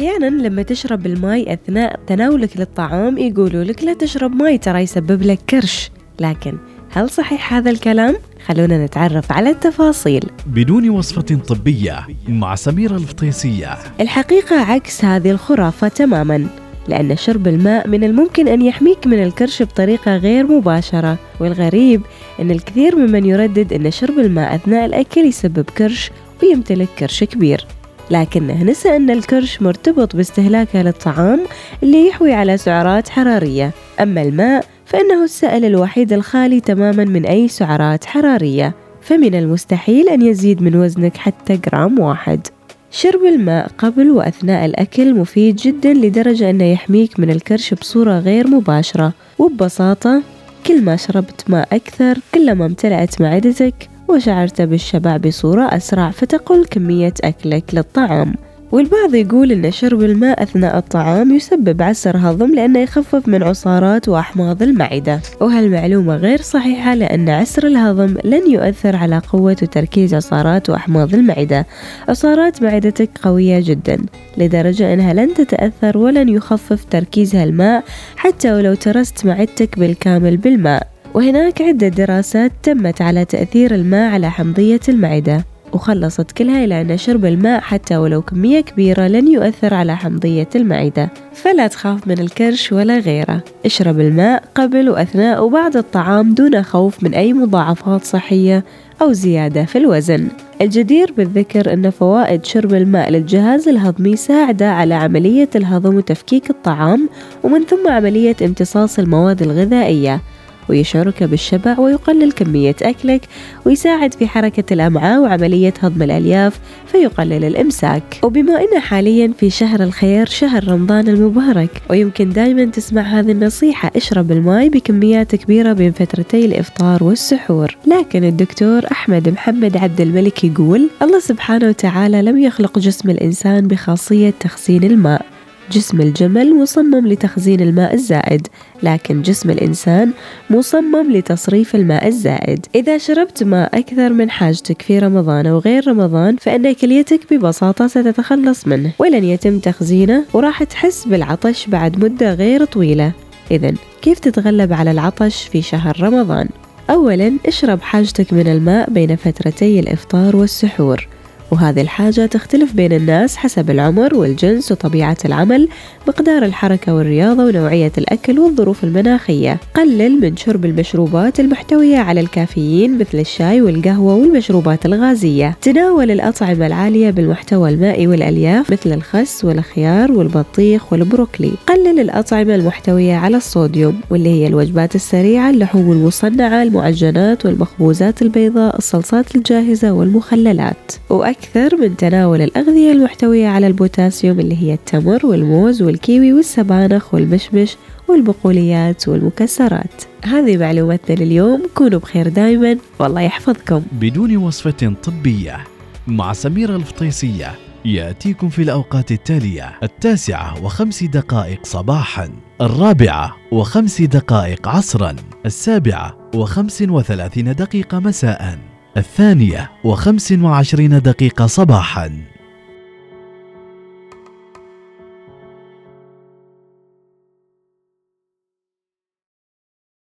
أحيانا لما تشرب الماي أثناء تناولك للطعام يقولوا لك لا تشرب ماي ترى يسبب لك كرش. لكن هل صحيح هذا الكلام؟ خلونا نتعرف على التفاصيل. بدون وصفة طبية مع سميرة الفطيسية. الحقيقة عكس هذه الخرافة تماما لأن شرب الماء من الممكن أن يحميك من الكرش بطريقة غير مباشرة. والغريب أن الكثير ممن يردد أن شرب الماء أثناء الأكل يسبب كرش ويمتلك كرش كبير. لكنه نسى أن الكرش مرتبط باستهلاكه للطعام اللي يحوي على سعرات حرارية. أما الماء فإنه السائل الوحيد الخالي تماما من أي سعرات حرارية. فمن المستحيل أن يزيد من وزنك حتى جرام واحد. شرب الماء قبل وأثناء الأكل مفيد جدا لدرجة أنه يحميك من الكرش بصورة غير مباشرة. وببساطة كل ما شربت ماء أكثر كلما امتلأت معدتك وشعرت بالشبع بصورة أسرع فتقل كمية أكلك للطعام. والبعض يقول أن شرب الماء أثناء الطعام يسبب عسر هضم لأنه يخفف من عصارات وأحماض المعدة. وهالمعلومة غير صحيحة لأن عسر الهضم لن يؤثر على قوة وتركيز عصارات وأحماض المعدة. عصارات معدتك قوية جدا لدرجة أنها لن تتأثر ولن يخفف تركيزها الماء حتى ولو ترست معدتك بالكامل بالماء. وهناك عدة دراسات تمت على تأثير الماء على حمضية المعدة وخلصت كلها إلى أن شرب الماء حتى ولو كمية كبيرة لن يؤثر على حمضية المعدة. فلا تخاف من الكرش ولا غيره. اشرب الماء قبل وأثناء وبعد الطعام دون خوف من أي مضاعفات صحية أو زيادة في الوزن. الجدير بالذكر أن فوائد شرب الماء للجهاز الهضمي ساعدة على عملية الهضم وتفكيك الطعام ومن ثم عملية امتصاص المواد الغذائية. ويشعرك بالشبع ويقلل كمية أكلك ويساعد في حركة الأمعاء وعملية هضم الألياف فيقلل الإمساك. وبما أن حاليا في شهر الخير شهر رمضان المبارك ويمكن دائما تسمع هذه النصيحة اشرب الماء بكميات كبيرة بين فترتي الإفطار والسحور. لكن الدكتور أحمد محمد عبد الملك يقول الله سبحانه وتعالى لم يخلق جسم الإنسان بخاصية تخزين الماء. جسم الجمل مصمم لتخزين الماء الزائد لكن جسم الإنسان مصمم لتصريف الماء الزائد. إذا شربت ماء أكثر من حاجتك في رمضان أو غير رمضان فإن كليتك ببساطة ستتخلص منه. ولن يتم تخزينه وراح تحس بالعطش بعد مدة غير طويلة. إذا كيف تتغلب على العطش في شهر رمضان؟ أولا اشرب حاجتك من الماء بين فترتي الإفطار والسحور. وهذه الحاجة تختلف بين الناس حسب العمر والجنس وطبيعة العمل مقدار الحركة والرياضة ونوعية الأكل والظروف المناخية. قلل من شرب المشروبات المحتوية على الكافيين مثل الشاي والقهوة والمشروبات الغازية. تناول الأطعمة العالية بالمحتوى المائي والألياف مثل الخس والخيار والبطيخ والبروكلي. قلل الأطعمة المحتوية على الصوديوم واللي هي الوجبات السريعة اللحوم المصنعة المعجنات والمخبوزات البيضاء الصلصات الجاهزة والمخللات. وأكل أكثر من تناول الأغذية المحتوية على البوتاسيوم اللي هي التمر والموز والكيوي والسبانخ والمشمش والبقوليات والمكسرات. هذه معلوماتنا لليوم. كونوا بخير دائما والله يحفظكم. بدون وصفة طبية مع سميرة الفطيسية يأتيكم في الأوقات التالية التاسعة وخمس دقائق صباحا الرابعة وخمس دقائق عصرا السابعة وخمس وثلاثين دقيقة مساء. الثانية وخمس وعشرين دقيقة صباحاً.